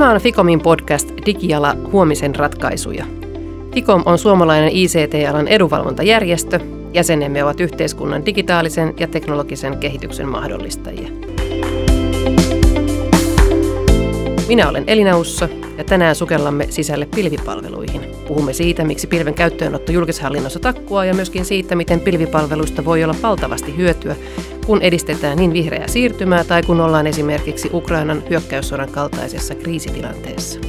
Tämä on Ficomin podcast Digiala huomisen ratkaisuja. Ficom on suomalainen ICT-alan edunvalvontajärjestö. Jäsenemme ovat yhteiskunnan digitaalisen ja teknologisen kehityksen mahdollistajia. Minä olen Elina Ussa ja tänään sukellamme sisälle pilvipalveluihin. Puhumme siitä, miksi pilven käyttöönotto julkishallinnossa takkuaa ja myöskin siitä, miten pilvipalveluista voi olla valtavasti hyötyä, kun edistetään niin vihreää siirtymää tai kun ollaan esimerkiksi Ukrainan hyökkäyssodan kaltaisessa kriisitilanteessa.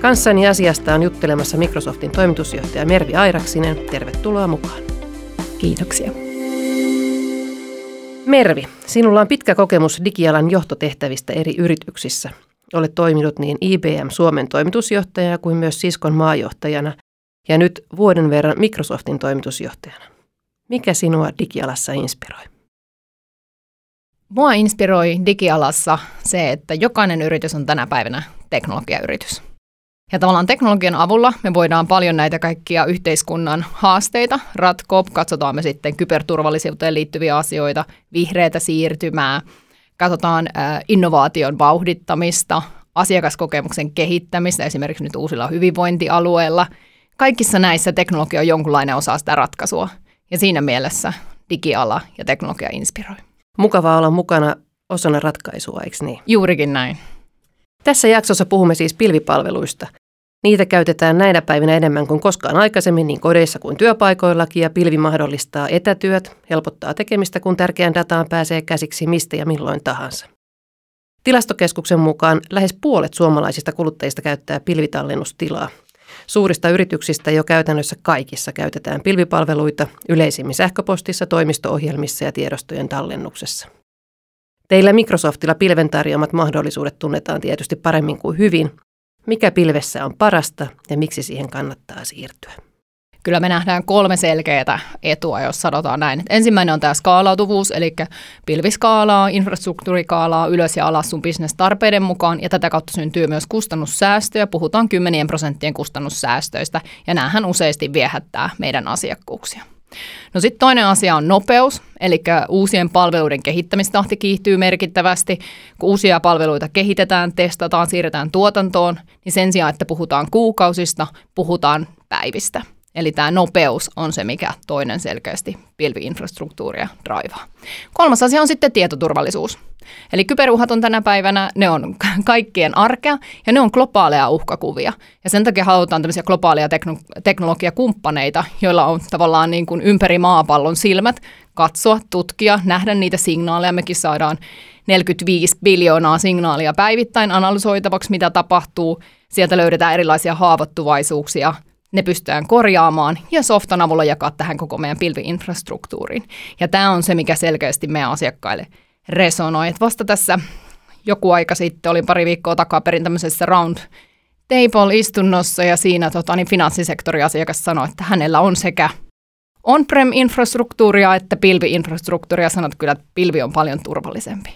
Kanssani asiasta on juttelemassa Microsoftin toimitusjohtaja Mervi Airaksinen. Tervetuloa mukaan. Kiitoksia. Mervi, sinulla on pitkä kokemus digialan johtotehtävistä eri yrityksissä. Olet toiminut niin IBM Suomen toimitusjohtajana kuin myös Siskon maajohtajana ja nyt vuoden verran Microsoftin toimitusjohtajana. Mikä sinua digialassa inspiroi? Mua inspiroi digialassa se, että jokainen yritys on tänä päivänä teknologiayritys. Ja tavallaan teknologian avulla me voidaan paljon näitä kaikkia yhteiskunnan haasteita ratkoa. Katsotaan me sitten kyberturvallisuuteen liittyviä asioita, vihreätä siirtymää, katsotaan innovaation vauhdittamista, asiakaskokemuksen kehittämistä esimerkiksi nyt uusilla hyvinvointialueilla. Kaikissa näissä teknologia on jonkunlainen osa sitä ratkaisua. Ja siinä mielessä digiala ja teknologia inspiroi. Mukavaa olla mukana osana ratkaisua, eikö niin? Juurikin näin. Tässä jaksossa puhumme siis pilvipalveluista. Niitä käytetään näinä päivinä enemmän kuin koskaan aikaisemmin niin kodeissa kuin työpaikoillakin ja pilvi mahdollistaa etätyöt, helpottaa tekemistä, kun tärkeään dataan pääsee käsiksi mistä ja milloin tahansa. Tilastokeskuksen mukaan lähes puolet suomalaisista kuluttajista käyttää pilvitallennustilaa. Suurista yrityksistä jo käytännössä kaikissa käytetään pilvipalveluita yleisimmin sähköpostissa, toimisto-ohjelmissa ja tiedostojen tallennuksessa. Teillä Microsoftilla pilven tarjoamat mahdollisuudet tunnetaan tietysti paremmin kuin hyvin. Mikä pilvessä on parasta ja miksi siihen kannattaa siirtyä? Kyllä me nähdään kolme selkeää etua, jos sanotaan näin. Ensimmäinen on tämä skaalautuvuus, eli pilviskaalaa, infrastruktuurikaalaa ylös ja alas sun bisnestarpeiden mukaan, ja tätä kautta syntyy myös kustannussäästöjä. Puhutaan kymmenien prosenttien kustannussäästöistä, ja näähän useasti viehättää meidän asiakkuuksia. No sitten toinen asia on nopeus, eli uusien palveluiden kehittämistahti kiihtyy merkittävästi. Kun uusia palveluita kehitetään, testataan, siirretään tuotantoon, niin sen sijaan, että puhutaan kuukausista, puhutaan päivistä. Eli tämä nopeus on se, mikä toinen selkeästi pilviinfrastruktuuria draivaa. Kolmas asia on sitten tietoturvallisuus. Eli kyberuhat on tänä päivänä, ne on kaikkien arkea ja ne on globaaleja uhkakuvia. Ja sen takia halutaan tämmöisiä globaaleja tekno- teknologiakumppaneita, joilla on tavallaan niin kuin ympäri maapallon silmät katsoa, tutkia, nähdä niitä signaaleja. Mekin saadaan 45 biljoonaa signaalia päivittäin analysoitavaksi, mitä tapahtuu. Sieltä löydetään erilaisia haavoittuvaisuuksia, ne pystytään korjaamaan ja softan avulla jakaa tähän koko meidän pilviinfrastruktuuriin. Ja tämä on se, mikä selkeästi meidän asiakkaille resonoi. Et vasta tässä joku aika sitten, olin pari viikkoa takaperin tämmöisessä round table-istunnossa ja siinä tota, niin finanssisektoriasiakas sanoi, että hänellä on sekä on-prem-infrastruktuuria että pilvi-infrastruktuuria. Sanoi, että kyllä että pilvi on paljon turvallisempi.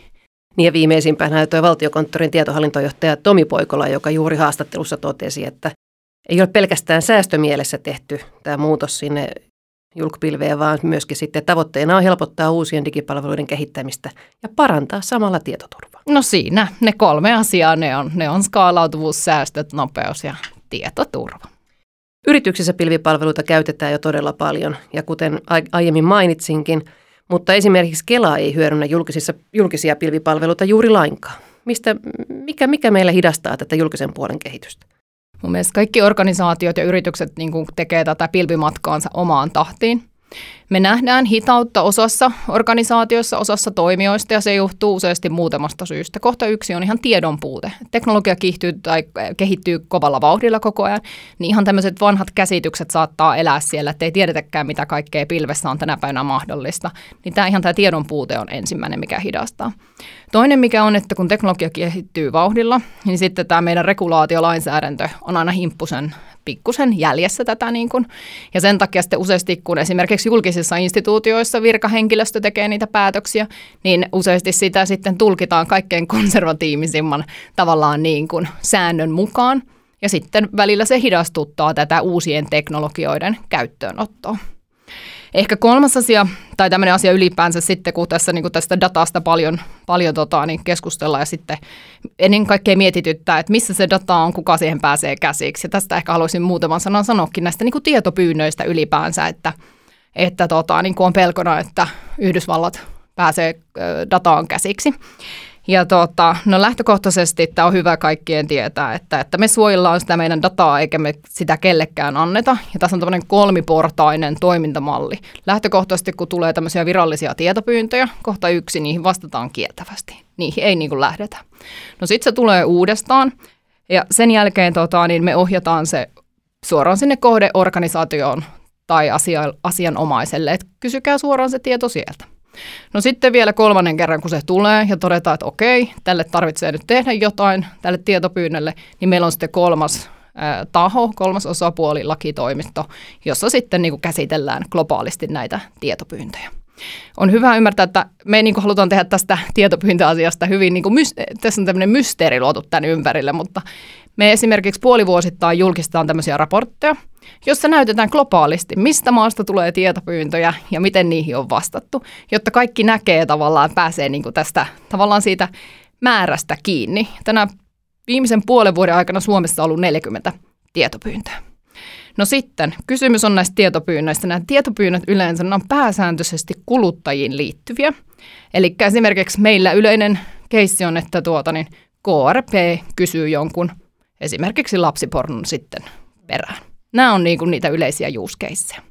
Niin ja viimeisimpänä tuo valtiokonttorin tietohallintojohtaja Tomi Poikola, joka juuri haastattelussa totesi, että ei ole pelkästään säästömielessä tehty tämä muutos sinne julkpilveen, vaan myöskin sitten tavoitteena on helpottaa uusien digipalveluiden kehittämistä ja parantaa samalla tietoturvaa. No siinä ne kolme asiaa, ne on, ne on skaalautuvuus, säästöt, nopeus ja tietoturva. Yrityksissä pilvipalveluita käytetään jo todella paljon ja kuten aiemmin mainitsinkin, mutta esimerkiksi Kela ei hyödynnä julkisissa, julkisia pilvipalveluita juuri lainkaan. Mistä, mikä, mikä meillä hidastaa tätä julkisen puolen kehitystä? Mun mielestä kaikki organisaatiot ja yritykset niin kuin tekee tätä pilvimatkaansa omaan tahtiin. Me nähdään hitautta osassa organisaatiossa, osassa toimijoista ja se johtuu useasti muutamasta syystä. Kohta yksi on ihan tiedon puute. Teknologia kehittyy tai kehittyy kovalla vauhdilla koko ajan, niin ihan tämmöiset vanhat käsitykset saattaa elää siellä, että ei tiedetäkään mitä kaikkea pilvessä on tänä päivänä mahdollista. Niin tämä ihan tämä tiedon puute on ensimmäinen, mikä hidastaa. Toinen mikä on, että kun teknologia kehittyy vauhdilla, niin sitten tämä meidän regulaatiolainsäädäntö on aina himppusen pikkusen jäljessä tätä. Niin kuin. Ja sen takia sitten useasti, kun esimerkiksi julkisissa instituutioissa virkahenkilöstö tekee niitä päätöksiä, niin useasti sitä sitten tulkitaan kaikkein konservatiivisimman tavallaan niin kuin säännön mukaan. Ja sitten välillä se hidastuttaa tätä uusien teknologioiden käyttöönottoa. Ehkä kolmas asia, tai tämmöinen asia ylipäänsä sitten, kun tässä niin kuin tästä datasta paljon, paljon tota, niin keskustellaan ja sitten ennen kaikkea mietityttää, että missä se data on, kuka siihen pääsee käsiksi. Ja tästä ehkä haluaisin muutaman sanan sanoakin näistä niin kuin tietopyynnöistä ylipäänsä, että, että tota, niin kuin on pelkona, että Yhdysvallat pääsee dataan käsiksi. Ja tota, no lähtökohtaisesti tämä on hyvä kaikkien tietää, että, että me suojellaan sitä meidän dataa eikä me sitä kellekään anneta. Ja tässä on tämmöinen kolmiportainen toimintamalli. Lähtökohtaisesti kun tulee tämmöisiä virallisia tietopyyntöjä, kohta yksi, niihin vastataan kieltävästi. Niihin ei niin kuin lähdetä. No sitten se tulee uudestaan ja sen jälkeen tota, niin me ohjataan se suoraan sinne kohdeorganisaatioon tai asia, asianomaiselle, että kysykää suoraan se tieto sieltä. No sitten vielä kolmannen kerran, kun se tulee ja todetaan, että okei, tälle tarvitsee nyt tehdä jotain, tälle tietopyynnölle, niin meillä on sitten kolmas taho, kolmas osapuoli, lakitoimisto, jossa sitten niin kuin käsitellään globaalisti näitä tietopyyntöjä. On hyvä ymmärtää, että me niin kuin halutaan tehdä tästä tietopyyntöasiasta hyvin, niin kuin tässä on tämmöinen mysteeri luotu tämän ympärille, mutta me esimerkiksi puolivuosittain julkistetaan tämmöisiä raportteja, jossa näytetään globaalisti, mistä maasta tulee tietopyyntöjä ja miten niihin on vastattu, jotta kaikki näkee tavallaan, pääsee niin kuin tästä tavallaan siitä määrästä kiinni. Tänä viimeisen puolen vuoden aikana Suomessa on ollut 40 tietopyyntöä. No sitten, kysymys on näistä tietopyynnöistä. Nämä tietopyynnöt yleensä on pääsääntöisesti kuluttajiin liittyviä. Eli esimerkiksi meillä yleinen keissi on, että tuota, niin KRP kysyy jonkun esimerkiksi lapsipornon sitten perään. Nämä on niin kuin niitä yleisiä juuskeisseja.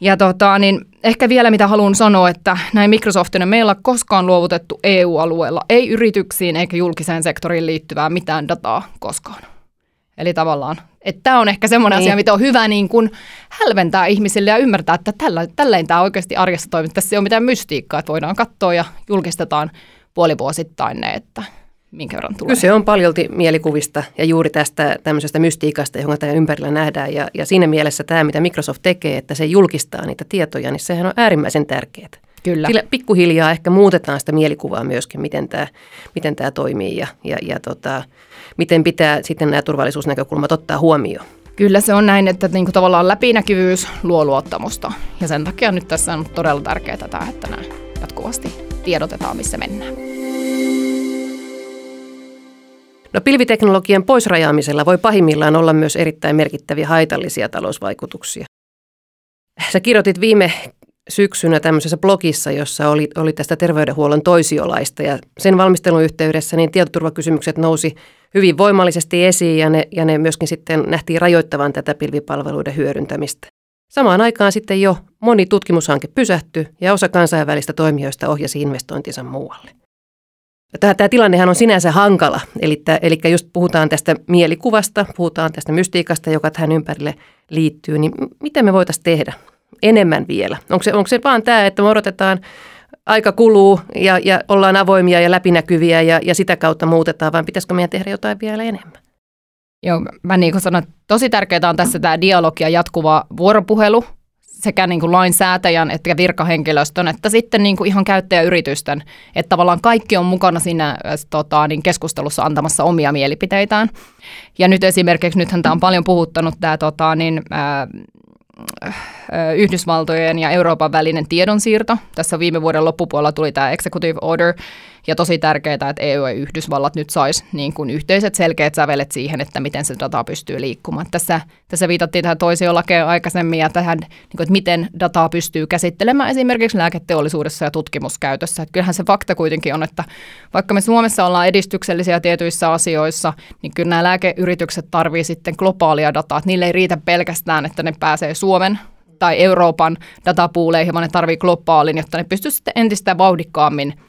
Ja tota, niin ehkä vielä mitä haluan sanoa, että näin Microsoftina meillä on koskaan luovutettu EU-alueella, ei yrityksiin eikä julkiseen sektoriin liittyvää mitään dataa koskaan. Eli tavallaan, että tämä on ehkä semmoinen niin. asia, mitä on hyvä niin kuin hälventää ihmisille ja ymmärtää, että tällä, tälleen tämä oikeasti arjessa toimii. Tässä ei ole mitään mystiikkaa, että voidaan katsoa ja julkistetaan puolivuosittain ne, että minkä verran tulee. Kyse on paljolti mielikuvista ja juuri tästä tämmöisestä mystiikasta, jonka tämä ympärillä nähdään. Ja, ja siinä mielessä tämä, mitä Microsoft tekee, että se julkistaa niitä tietoja, niin sehän on äärimmäisen tärkeää. Kyllä. Sillä pikkuhiljaa ehkä muutetaan sitä mielikuvaa myöskin, miten tämä, miten tämä toimii ja, ja, ja tota, miten pitää sitten nämä turvallisuusnäkökulmat ottaa huomioon. Kyllä se on näin, että niin kuin tavallaan läpinäkyvyys luo luottamusta. Ja sen takia nyt tässä on todella tärkeää, tämä, että nämä jatkuvasti tiedotetaan, missä mennään. No pilviteknologian poisrajaamisella voi pahimmillaan olla myös erittäin merkittäviä haitallisia talousvaikutuksia. Sä kirjoitit viime syksynä tämmöisessä blogissa, jossa oli, oli tästä terveydenhuollon toisiolaista ja sen valmistelun yhteydessä niin tietoturvakysymykset nousi hyvin voimallisesti esiin ja ne, ja ne myöskin sitten nähtiin rajoittavan tätä pilvipalveluiden hyödyntämistä. Samaan aikaan sitten jo moni tutkimushanke pysähtyi ja osa kansainvälistä toimijoista ohjasi investointinsa muualle. Tämä, tämä tilannehan on sinänsä hankala, eli, tämä, eli just puhutaan tästä mielikuvasta, puhutaan tästä mystiikasta, joka tähän ympärille liittyy, niin mitä me voitaisiin tehdä enemmän vielä? Onko se, onko se vaan tämä, että me odotetaan, aika kuluu ja, ja ollaan avoimia ja läpinäkyviä ja, ja sitä kautta muutetaan, vai pitäisikö meidän tehdä jotain vielä enemmän? Joo, mä niin kuin sanoin, tosi tärkeää on tässä tämä dialogi ja jatkuva vuoropuhelu sekä niin kuin lainsäätäjän että virkahenkilöstön, että sitten niin kuin ihan käyttäjäyritysten, että tavallaan kaikki on mukana siinä äh, tota, niin keskustelussa antamassa omia mielipiteitään. Ja nyt esimerkiksi, nythän tämä on paljon puhuttanut tämä tota, niin, äh, Yhdysvaltojen ja Euroopan välinen tiedonsiirto. Tässä viime vuoden loppupuolella tuli tämä executive order, ja tosi tärkeää, että EU ja Yhdysvallat nyt sais niin kuin yhteiset selkeät sävelet siihen, että miten se data pystyy liikkumaan. Tässä, tässä viitattiin tähän toisiolakeen aikaisemmin ja tähän, niin kuin, että miten dataa pystyy käsittelemään esimerkiksi lääketeollisuudessa ja tutkimuskäytössä. Että kyllähän se fakta kuitenkin on, että vaikka me Suomessa ollaan edistyksellisiä tietyissä asioissa, niin kyllä nämä lääkeyritykset tarvii sitten globaalia dataa. Että niille ei riitä pelkästään, että ne pääsee Suomen tai Euroopan datapuuleihin, vaan ne tarvii globaalin, jotta ne pystyy sitten entistä vauhdikkaammin –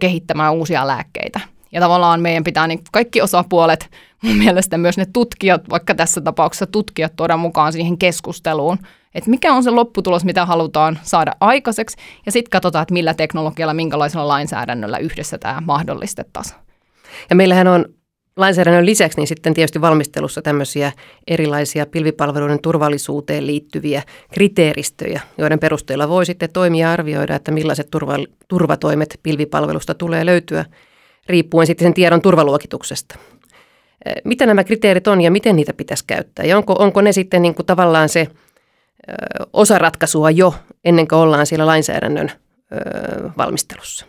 kehittämään uusia lääkkeitä. Ja tavallaan meidän pitää niin kaikki osapuolet, mun mielestä myös ne tutkijat, vaikka tässä tapauksessa tutkijat tuoda mukaan siihen keskusteluun, että mikä on se lopputulos, mitä halutaan saada aikaiseksi, ja sitten katsotaan, että millä teknologialla, minkälaisella lainsäädännöllä yhdessä tämä mahdollistettaisiin. Ja meillähän on lainsäädännön lisäksi niin sitten tietysti valmistelussa tämmöisiä erilaisia pilvipalveluiden turvallisuuteen liittyviä kriteeristöjä, joiden perusteella voi sitten toimia arvioida, että millaiset turva, turvatoimet pilvipalvelusta tulee löytyä riippuen sitten sen tiedon turvaluokituksesta. Mitä nämä kriteerit on ja miten niitä pitäisi käyttää ja onko, onko ne sitten niin kuin tavallaan se osa ratkaisua jo ennen kuin ollaan siellä lainsäädännön valmistelussa?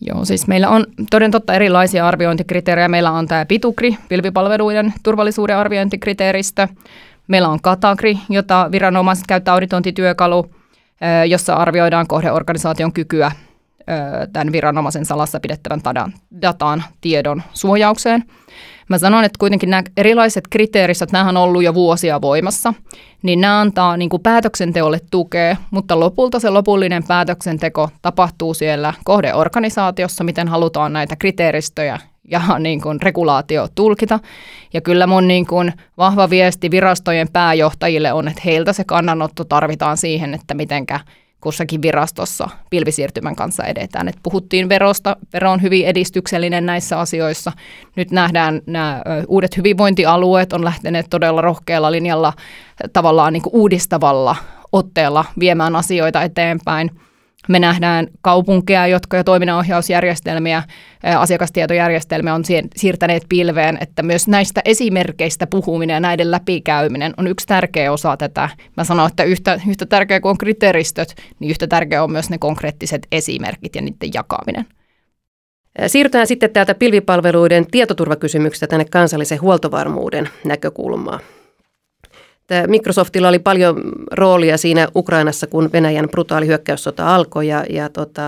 Joo, siis meillä on toden totta erilaisia arviointikriteerejä. Meillä on tämä Pitukri, pilvipalveluiden turvallisuuden arviointikriteeristö. Meillä on Katagri, jota viranomaiset käyttää auditointityökalu, jossa arvioidaan kohdeorganisaation kykyä tämän viranomaisen salassa pidettävän datan tiedon suojaukseen. Mä sanon, että kuitenkin nämä erilaiset kriteeristöt, nämä on ollut jo vuosia voimassa, niin nämä antaa niin kuin päätöksenteolle tukea, mutta lopulta se lopullinen päätöksenteko tapahtuu siellä kohdeorganisaatiossa, miten halutaan näitä kriteeristöjä ja niin kuin regulaatio tulkita. Ja kyllä mun niin kuin vahva viesti virastojen pääjohtajille on, että heiltä se kannanotto tarvitaan siihen, että mitenkä kussakin virastossa pilvisiirtymän kanssa edetään. Et puhuttiin verosta, vero on hyvin edistyksellinen näissä asioissa. Nyt nähdään nämä uudet hyvinvointialueet on lähteneet todella rohkealla linjalla tavallaan niin kuin uudistavalla otteella viemään asioita eteenpäin – me nähdään kaupunkeja, jotka jo toiminnanohjausjärjestelmiä, asiakastietojärjestelmiä on siirtäneet pilveen, että myös näistä esimerkkeistä puhuminen ja näiden läpikäyminen on yksi tärkeä osa tätä. Mä sanon, että yhtä, yhtä tärkeä kuin on kriteeristöt, niin yhtä tärkeä on myös ne konkreettiset esimerkit ja niiden jakaminen. Siirrytään sitten täältä pilvipalveluiden tietoturvakysymyksestä tänne kansallisen huoltovarmuuden näkökulmaan. Microsoftilla oli paljon roolia siinä Ukrainassa, kun Venäjän brutaali hyökkäyssota alkoi ja, ja tota,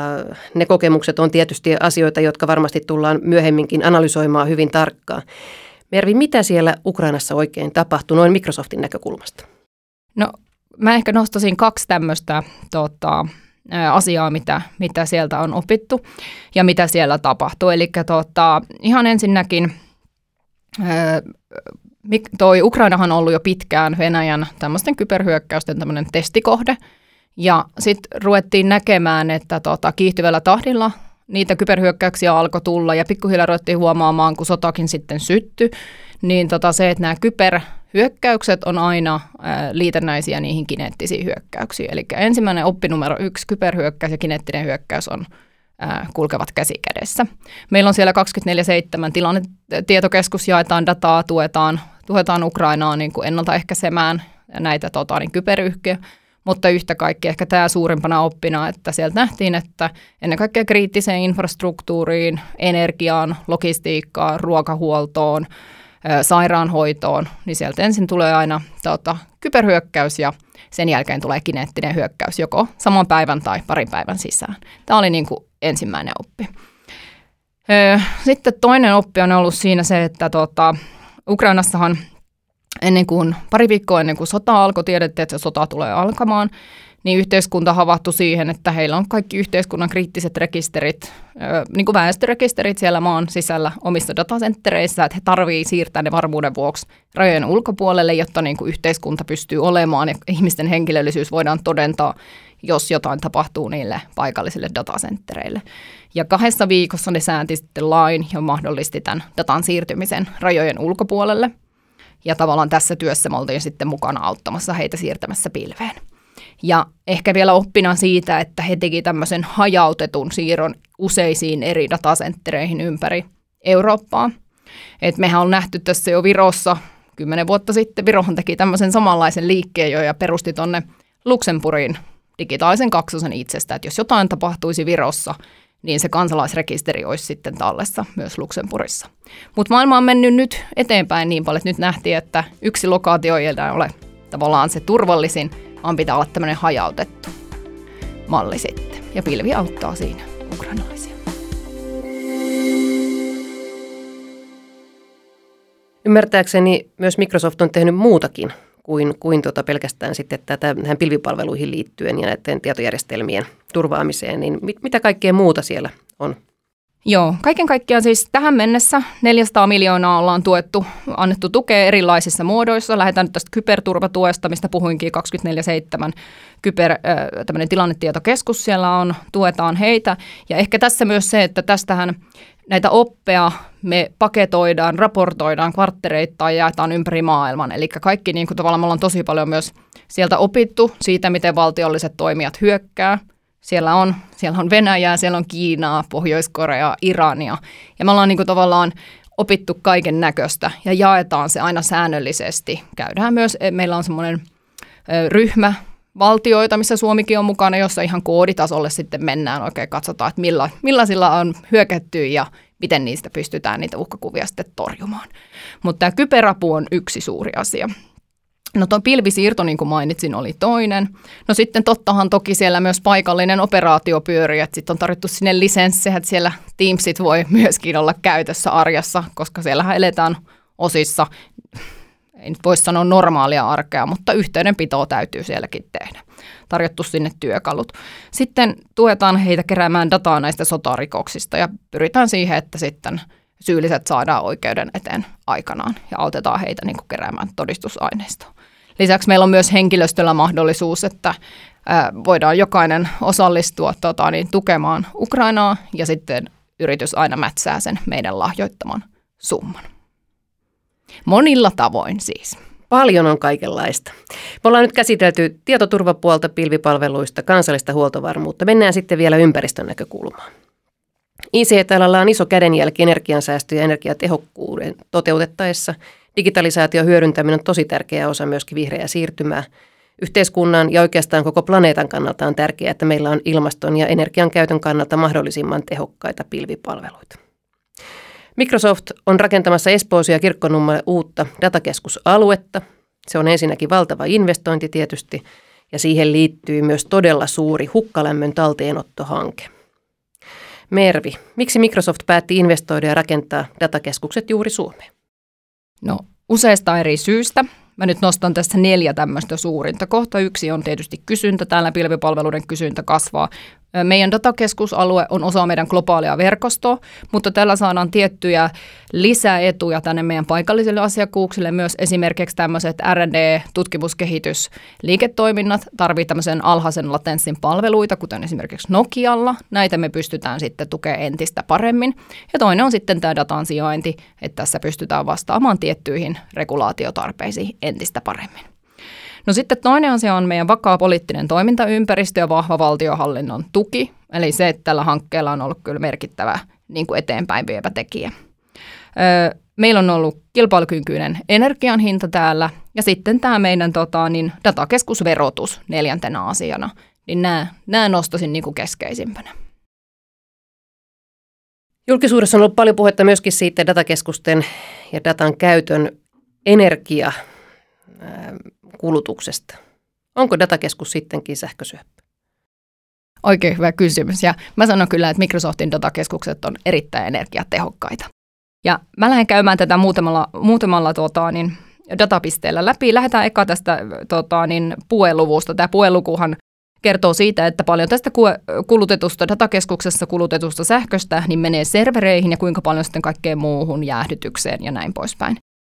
ne kokemukset on tietysti asioita, jotka varmasti tullaan myöhemminkin analysoimaan hyvin tarkkaan. Mervi, mitä siellä Ukrainassa oikein tapahtui noin Microsoftin näkökulmasta? No mä ehkä nostasin kaksi tämmöistä tota, asiaa, mitä, mitä sieltä on opittu ja mitä siellä tapahtuu. Eli tota, ihan ensinnäkin toi Ukrainahan on ollut jo pitkään Venäjän tämmöisten kyberhyökkäysten tämmöinen testikohde. Ja sitten ruvettiin näkemään, että tota, kiihtyvällä tahdilla niitä kyberhyökkäyksiä alkoi tulla ja pikkuhiljaa ruvettiin huomaamaan, kun sotakin sitten syttyi, niin tota se, että nämä kyberhyökkäykset on aina ää, liitännäisiä niihin kineettisiin hyökkäyksiin. Eli ensimmäinen oppi numero yksi, kyberhyökkäys ja kineettinen hyökkäys on kulkevat käsi kädessä. Meillä on siellä 24-7 tilannetietokeskus, jaetaan dataa, tuetaan tuetaan Ukrainaa niin kuin ennaltaehkäisemään näitä tota, niin kyberyhkiä, mutta yhtä kaikki ehkä tämä suurimpana oppina, että sieltä nähtiin, että ennen kaikkea kriittiseen infrastruktuuriin, energiaan, logistiikkaan, ruokahuoltoon, sairaanhoitoon, niin sieltä ensin tulee aina tota, kyberhyökkäys ja sen jälkeen tulee kineettinen hyökkäys joko saman päivän tai parin päivän sisään. Tämä oli niin kuin ensimmäinen oppi. Sitten toinen oppi on ollut siinä se, että tota, Ukrainassahan ennen kuin, pari viikkoa ennen kuin sota alkoi, tiedettiin, että se sota tulee alkamaan, niin yhteiskunta havahtui siihen, että heillä on kaikki yhteiskunnan kriittiset rekisterit, niin kuin väestörekisterit siellä maan sisällä omissa datasenttereissä, että he tarvii siirtää ne varmuuden vuoksi rajojen ulkopuolelle, jotta niin kuin yhteiskunta pystyy olemaan ja ihmisten henkilöllisyys voidaan todentaa, jos jotain tapahtuu niille paikallisille datasenttereille. Ja kahdessa viikossa ne säänti sitten lain ja mahdollisti tämän datan siirtymisen rajojen ulkopuolelle. Ja tavallaan tässä työssä me oltiin sitten mukana auttamassa heitä siirtämässä pilveen. Ja ehkä vielä oppina siitä, että he teki tämmöisen hajautetun siirron useisiin eri datasenttereihin ympäri Eurooppaa. Et mehän on nähty tässä jo Virossa kymmenen vuotta sitten. Virohan teki tämmöisen samanlaisen liikkeen jo ja perusti tuonne Luxemburgin digitaalisen kaksosen itsestä, että jos jotain tapahtuisi Virossa, niin se kansalaisrekisteri olisi sitten tallessa myös Luxemburgissa. Mutta maailma on mennyt nyt eteenpäin niin paljon, että nyt nähtiin, että yksi lokaatio ei ole tavallaan se turvallisin, vaan pitää olla tämmöinen hajautettu malli sitten. Ja pilvi auttaa siinä ukrainalaisia. Ymmärtääkseni myös Microsoft on tehnyt muutakin kuin, kuin tuota pelkästään sitten tätä, tähän pilvipalveluihin liittyen ja näiden tietojärjestelmien turvaamiseen, niin mit, mitä kaikkea muuta siellä on? Joo, kaiken kaikkiaan siis tähän mennessä 400 miljoonaa ollaan tuettu, annettu tukea erilaisissa muodoissa. Lähdetään nyt tästä kyberturvatuesta, mistä puhuinkin 24-7. Kyber, tämmöinen tilannetietokeskus siellä on, tuetaan heitä. Ja ehkä tässä myös se, että tästähän näitä oppeja me paketoidaan, raportoidaan kvarttereittain ja jaetaan ympäri maailman. Eli kaikki niin kuin tavallaan me ollaan tosi paljon myös sieltä opittu siitä, miten valtiolliset toimijat hyökkää. Siellä on, siellä on Venäjää, siellä on Kiinaa, Pohjois-Korea, Irania. Ja me ollaan niin kuin tavallaan opittu kaiken näköistä ja jaetaan se aina säännöllisesti. Käydään myös, meillä on semmoinen ryhmä, valtioita, missä Suomikin on mukana, jossa ihan kooditasolle sitten mennään oikein, katsotaan, että milla, millaisilla on hyökätty ja miten niistä pystytään niitä uhkakuvia sitten torjumaan. Mutta tämä kyberapu on yksi suuri asia. No tuo pilvisiirto, niin kuin mainitsin, oli toinen. No sitten tottahan toki siellä myös paikallinen operaatio pyörii, että sitten on tarjottu sinne lisenssejä, että siellä Teamsit voi myöskin olla käytössä arjessa, koska siellähän eletään osissa, ei nyt voi sanoa normaalia arkea, mutta yhteydenpitoa täytyy sielläkin tehdä. Tarjottu sinne työkalut. Sitten tuetaan heitä keräämään dataa näistä sotarikoksista ja pyritään siihen, että sitten syylliset saadaan oikeuden eteen aikanaan ja autetaan heitä niin kuin keräämään todistusaineistoa. Lisäksi meillä on myös henkilöstöllä mahdollisuus, että voidaan jokainen osallistua tota, niin, tukemaan Ukrainaa ja sitten yritys aina mätsää sen meidän lahjoittaman summan. Monilla tavoin siis. Paljon on kaikenlaista. Me ollaan nyt käsitelty tietoturvapuolta, pilvipalveluista, kansallista huoltovarmuutta. Mennään sitten vielä ympäristön näkökulmaan. ICT-alalla on iso kädenjälki energiansäästö ja energiatehokkuuden toteutettaessa – digitalisaation hyödyntäminen on tosi tärkeä osa myöskin vihreää siirtymää. Yhteiskunnan ja oikeastaan koko planeetan kannalta on tärkeää, että meillä on ilmaston ja energian käytön kannalta mahdollisimman tehokkaita pilvipalveluita. Microsoft on rakentamassa Espoosia kirkkonummalle uutta datakeskusaluetta. Se on ensinnäkin valtava investointi tietysti ja siihen liittyy myös todella suuri hukkalämmön talteenottohanke. Mervi, miksi Microsoft päätti investoida ja rakentaa datakeskukset juuri Suomeen? No useista eri syistä. Mä nyt nostan tässä neljä tämmöistä suurinta. Kohta yksi on tietysti kysyntä. Täällä pilvipalveluiden kysyntä kasvaa meidän datakeskusalue on osa meidän globaalia verkostoa, mutta tällä saadaan tiettyjä lisäetuja tänne meidän paikallisille asiakkuuksille. Myös esimerkiksi tämmöiset R&D, tutkimuskehitys, liiketoiminnat tarvitsevat tämmöisen alhaisen latenssin palveluita, kuten esimerkiksi Nokialla. Näitä me pystytään sitten tukemaan entistä paremmin. Ja toinen on sitten tämä datan sijainti, että tässä pystytään vastaamaan tiettyihin regulaatiotarpeisiin entistä paremmin. No sitten toinen asia on meidän vakaa poliittinen toimintaympäristö ja vahva valtiohallinnon tuki. Eli se, että tällä hankkeella on ollut kyllä merkittävä niin kuin eteenpäin vievä tekijä. Öö, meillä on ollut kilpailukykyinen energian hinta täällä ja sitten tämä meidän tota, niin datakeskusverotus neljäntenä asiana. Niin nämä, nämä nostaisin niin kuin keskeisimpänä. Julkisuudessa on ollut paljon puhetta myöskin siitä datakeskusten ja datan käytön energia kulutuksesta. Onko datakeskus sittenkin sähkösyöppö? Oikein hyvä kysymys. Ja mä sanon kyllä, että Microsoftin datakeskukset on erittäin energiatehokkaita. Ja mä lähden käymään tätä muutamalla, muutamalla tota, niin, datapisteellä läpi. Lähdetään eka tästä tota, niin, pueluvusta. Tämä puelukuhan kertoo siitä, että paljon tästä kulutetusta datakeskuksessa kulutetusta sähköstä niin menee servereihin ja kuinka paljon sitten kaikkeen muuhun jäähdytykseen ja näin poispäin.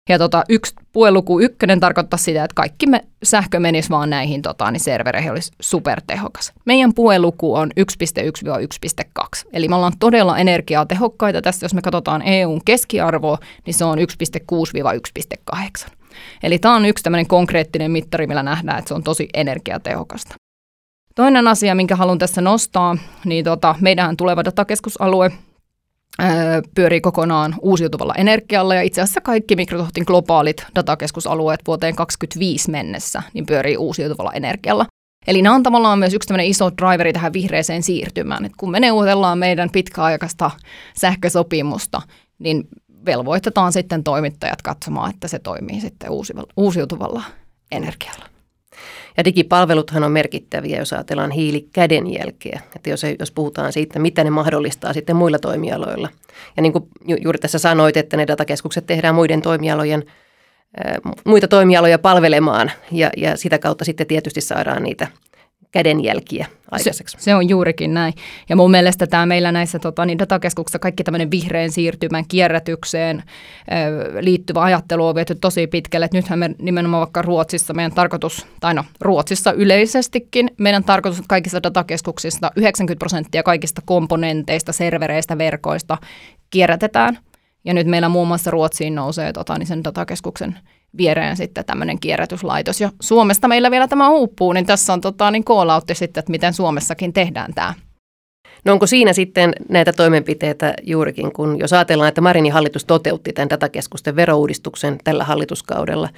Ja tota, yksi puheluku ykkönen tarkoittaa sitä, että kaikki me, sähkö menisi vaan näihin tota, niin servereihin, olisi supertehokas. Meidän puheluku on 1.1-1.2, eli me ollaan todella energiaa tehokkaita. Tästä jos me katsotaan EUn keskiarvoa, niin se on 1.6-1.8. Eli tämä on yksi tämmöinen konkreettinen mittari, millä nähdään, että se on tosi energiatehokasta. Toinen asia, minkä haluan tässä nostaa, niin tota, meidän tuleva datakeskusalue pyörii kokonaan uusiutuvalla energialla ja itse asiassa kaikki Microsoftin globaalit datakeskusalueet vuoteen 2025 mennessä niin pyörii uusiutuvalla energialla. Eli nämä on tavallaan myös yksi iso driveri tähän vihreeseen siirtymään. Et kun me neuvotellaan meidän pitkäaikaista sähkösopimusta, niin velvoitetaan sitten toimittajat katsomaan, että se toimii sitten uusiutuvalla energialla. Ja digipalveluthan on merkittäviä, jos ajatellaan hiilikädenjälkeä. Että jos, jos puhutaan siitä, mitä ne mahdollistaa sitten muilla toimialoilla. Ja niin kuin juuri tässä sanoit, että ne datakeskukset tehdään muiden toimialojen, muita toimialoja palvelemaan ja, ja sitä kautta sitten tietysti saadaan niitä kädenjälkiä aikaiseksi. Se, se on juurikin näin. Ja mun mielestä tämä meillä näissä tota, niin datakeskuksissa kaikki tämmöinen vihreän siirtymän kierrätykseen ö, liittyvä ajattelu on viety tosi pitkälle. Et nythän me nimenomaan vaikka Ruotsissa meidän tarkoitus, tai no Ruotsissa yleisestikin, meidän tarkoitus kaikissa datakeskuksista 90 prosenttia kaikista komponenteista, servereistä, verkoista kierrätetään. Ja nyt meillä muun muassa Ruotsiin nousee tota, niin sen datakeskuksen viereen sitten tämmöinen kierrätyslaitos. Ja Suomesta meillä vielä tämä uupuu, niin tässä on tota, niin call sitten, että miten Suomessakin tehdään tämä. No onko siinä sitten näitä toimenpiteitä juurikin, kun jos ajatellaan, että Marinin hallitus toteutti tämän datakeskusten verouudistuksen tällä hallituskaudella.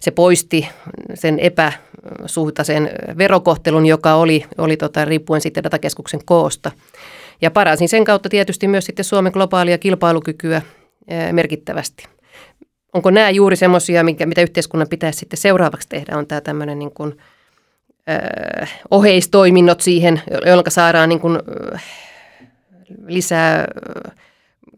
Se poisti sen epäsuhtaisen verokohtelun, joka oli, oli tota, riippuen sitten datakeskuksen koosta. Ja paransin sen kautta tietysti myös sitten Suomen globaalia kilpailukykyä merkittävästi. Onko nämä juuri semmoisia, mitä yhteiskunnan pitäisi sitten seuraavaksi tehdä, on tämä tämmöinen niin kuin, äh, oheistoiminnot siihen, jolloin saadaan niin kuin, äh, lisää äh,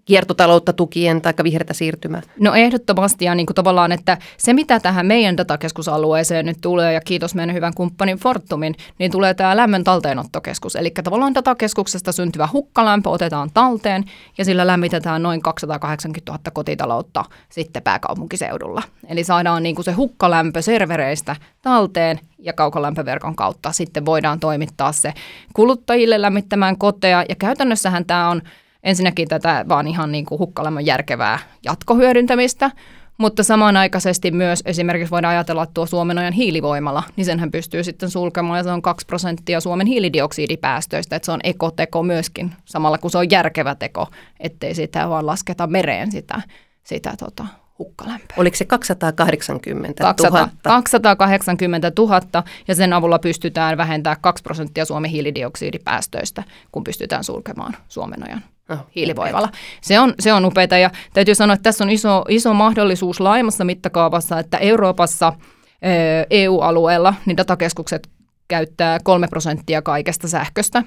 kiertotaloutta tukien tai vihreätä siirtymää? No ehdottomasti ja niin kuin tavallaan, että se mitä tähän meidän datakeskusalueeseen nyt tulee ja kiitos meidän hyvän kumppanin Fortumin, niin tulee tämä lämmön talteenottokeskus. Eli tavallaan datakeskuksesta syntyvä hukkalämpö otetaan talteen ja sillä lämmitetään noin 280 000 kotitaloutta sitten pääkaupunkiseudulla. Eli saadaan niin kuin se hukkalämpö servereistä talteen ja kaukolämpöverkon kautta sitten voidaan toimittaa se kuluttajille lämmittämään koteja. Ja käytännössähän tämä on ensinnäkin tätä vaan ihan niin kuin hukkalämmön järkevää jatkohyödyntämistä, mutta samanaikaisesti myös esimerkiksi voidaan ajatella, että tuo Suomen hiilivoimala, niin senhän pystyy sitten sulkemaan ja se on 2 prosenttia Suomen hiilidioksidipäästöistä, että se on ekoteko myöskin, samalla kun se on järkevä teko, ettei sitä vaan lasketa mereen sitä, sitä tota, hukkalämpöä. Oliko se 280 000? 200, 280 000 ja sen avulla pystytään vähentämään 2 prosenttia Suomen hiilidioksidipäästöistä, kun pystytään sulkemaan Suomen ajan hiilivoimalla. Se on, se on upeaa ja täytyy sanoa, että tässä on iso, iso mahdollisuus laajemmassa mittakaavassa, että Euroopassa EU-alueella niin datakeskukset käyttää kolme prosenttia kaikesta sähköstä.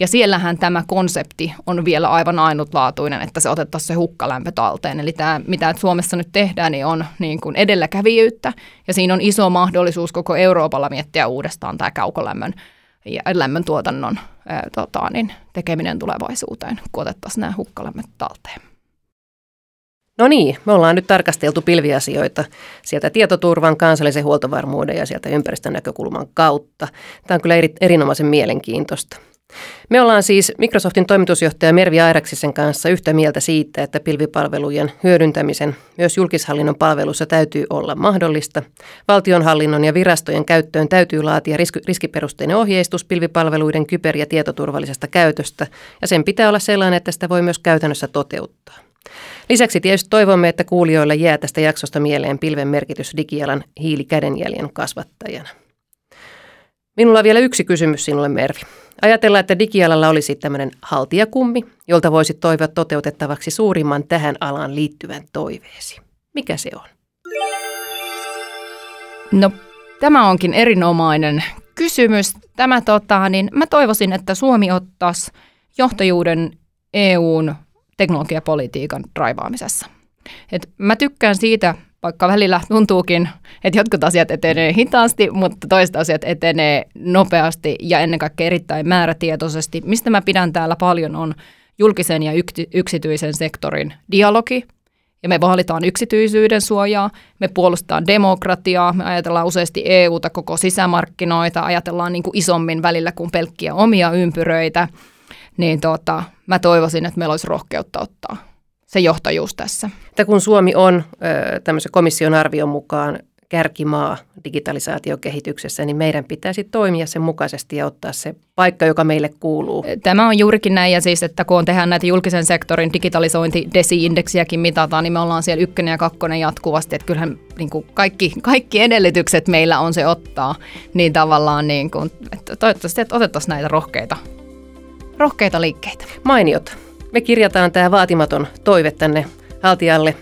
Ja siellähän tämä konsepti on vielä aivan ainutlaatuinen, että se otettaisiin se hukkalämpö talteen. Eli tämä, mitä Suomessa nyt tehdään, niin on niin kuin edelläkävijyyttä. Ja siinä on iso mahdollisuus koko Euroopalla miettiä uudestaan tämä kaukolämmön ja lämmöntuotannon ää, tota, niin, tekeminen tulevaisuuteen, kun otettaisiin nämä hukkalämmöt talteen. No niin, me ollaan nyt tarkasteltu pilviasioita sieltä tietoturvan, kansallisen huoltovarmuuden ja sieltä ympäristön näkökulman kautta. Tämä on kyllä eri, erinomaisen mielenkiintoista. Me ollaan siis Microsoftin toimitusjohtaja Mervi Airaksisen kanssa yhtä mieltä siitä, että pilvipalvelujen hyödyntämisen myös julkishallinnon palvelussa täytyy olla mahdollista. Valtionhallinnon ja virastojen käyttöön täytyy laatia riskiperusteinen ohjeistus pilvipalveluiden kyber- ja tietoturvallisesta käytöstä, ja sen pitää olla sellainen, että sitä voi myös käytännössä toteuttaa. Lisäksi tietysti toivomme, että kuulijoille jää tästä jaksosta mieleen pilven merkitys digialan hiilikädenjäljen kasvattajana. Minulla on vielä yksi kysymys sinulle, Mervi. Ajatellaan, että digialalla olisi tämmöinen haltijakummi, jolta voisit toivoa toteutettavaksi suurimman tähän alaan liittyvän toiveesi. Mikä se on? No, tämä onkin erinomainen kysymys. Tämä, tota, niin mä toivoisin, että Suomi ottaisi johtajuuden EUn teknologiapolitiikan draivaamisessa. Et mä tykkään siitä, vaikka välillä tuntuukin, että jotkut asiat etenee hitaasti, mutta toiset asiat etenee nopeasti ja ennen kaikkea erittäin määrätietoisesti. Mistä mä pidän täällä paljon on julkisen ja yksityisen sektorin dialogi, ja me vaalitaan yksityisyyden suojaa, me puolustetaan demokratiaa, me ajatellaan useasti EUta, koko sisämarkkinoita, ajatellaan niin kuin isommin välillä kuin pelkkiä omia ympyröitä, niin tota, mä toivoisin, että meillä olisi rohkeutta ottaa se johtajuus tässä. Että kun Suomi on tämmöisen komission arvion mukaan kärkimaa digitalisaatiokehityksessä, niin meidän pitäisi toimia sen mukaisesti ja ottaa se paikka, joka meille kuuluu. Tämä on juurikin näin, ja siis, että kun tehdään näitä julkisen sektorin digitalisointi desi-indeksiäkin mitataan, niin me ollaan siellä ykkönen ja kakkonen jatkuvasti, että kyllähän niin kuin kaikki, kaikki edellytykset meillä on se ottaa, niin tavallaan niin kuin, että toivottavasti että otettaisiin näitä rohkeita, rohkeita liikkeitä. Mainiot. Me kirjataan tämä vaatimaton toive tänne haltijalle.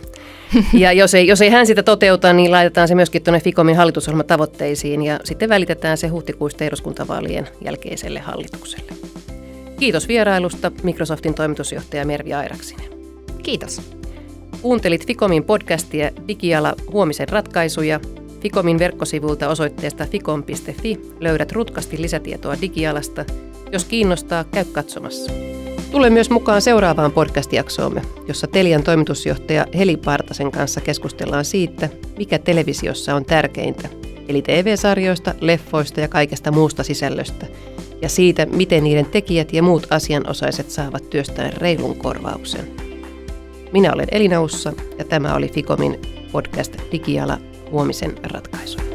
Ja jos ei, jos ei hän sitä toteuta, niin laitetaan se myöskin tuonne Fikomin hallitusohjelman tavoitteisiin ja sitten välitetään se huhtikuista eduskuntavaalien jälkeiselle hallitukselle. Kiitos vierailusta Microsoftin toimitusjohtaja Mervi Airaksinen. Kiitos. Kuuntelit Fikomin podcastia Digiala huomisen ratkaisuja. Fikomin verkkosivulta osoitteesta fikom.fi löydät rutkasti lisätietoa digialasta. Jos kiinnostaa, käy katsomassa. Tule myös mukaan seuraavaan podcast-jaksoomme, jossa Telian toimitusjohtaja Heli Partasen kanssa keskustellaan siitä, mikä televisiossa on tärkeintä, eli TV-sarjoista, leffoista ja kaikesta muusta sisällöstä, ja siitä, miten niiden tekijät ja muut asianosaiset saavat työstään reilun korvauksen. Minä olen Elina Ussa ja tämä oli Fikomin podcast Digiala huomisen ratkaisu.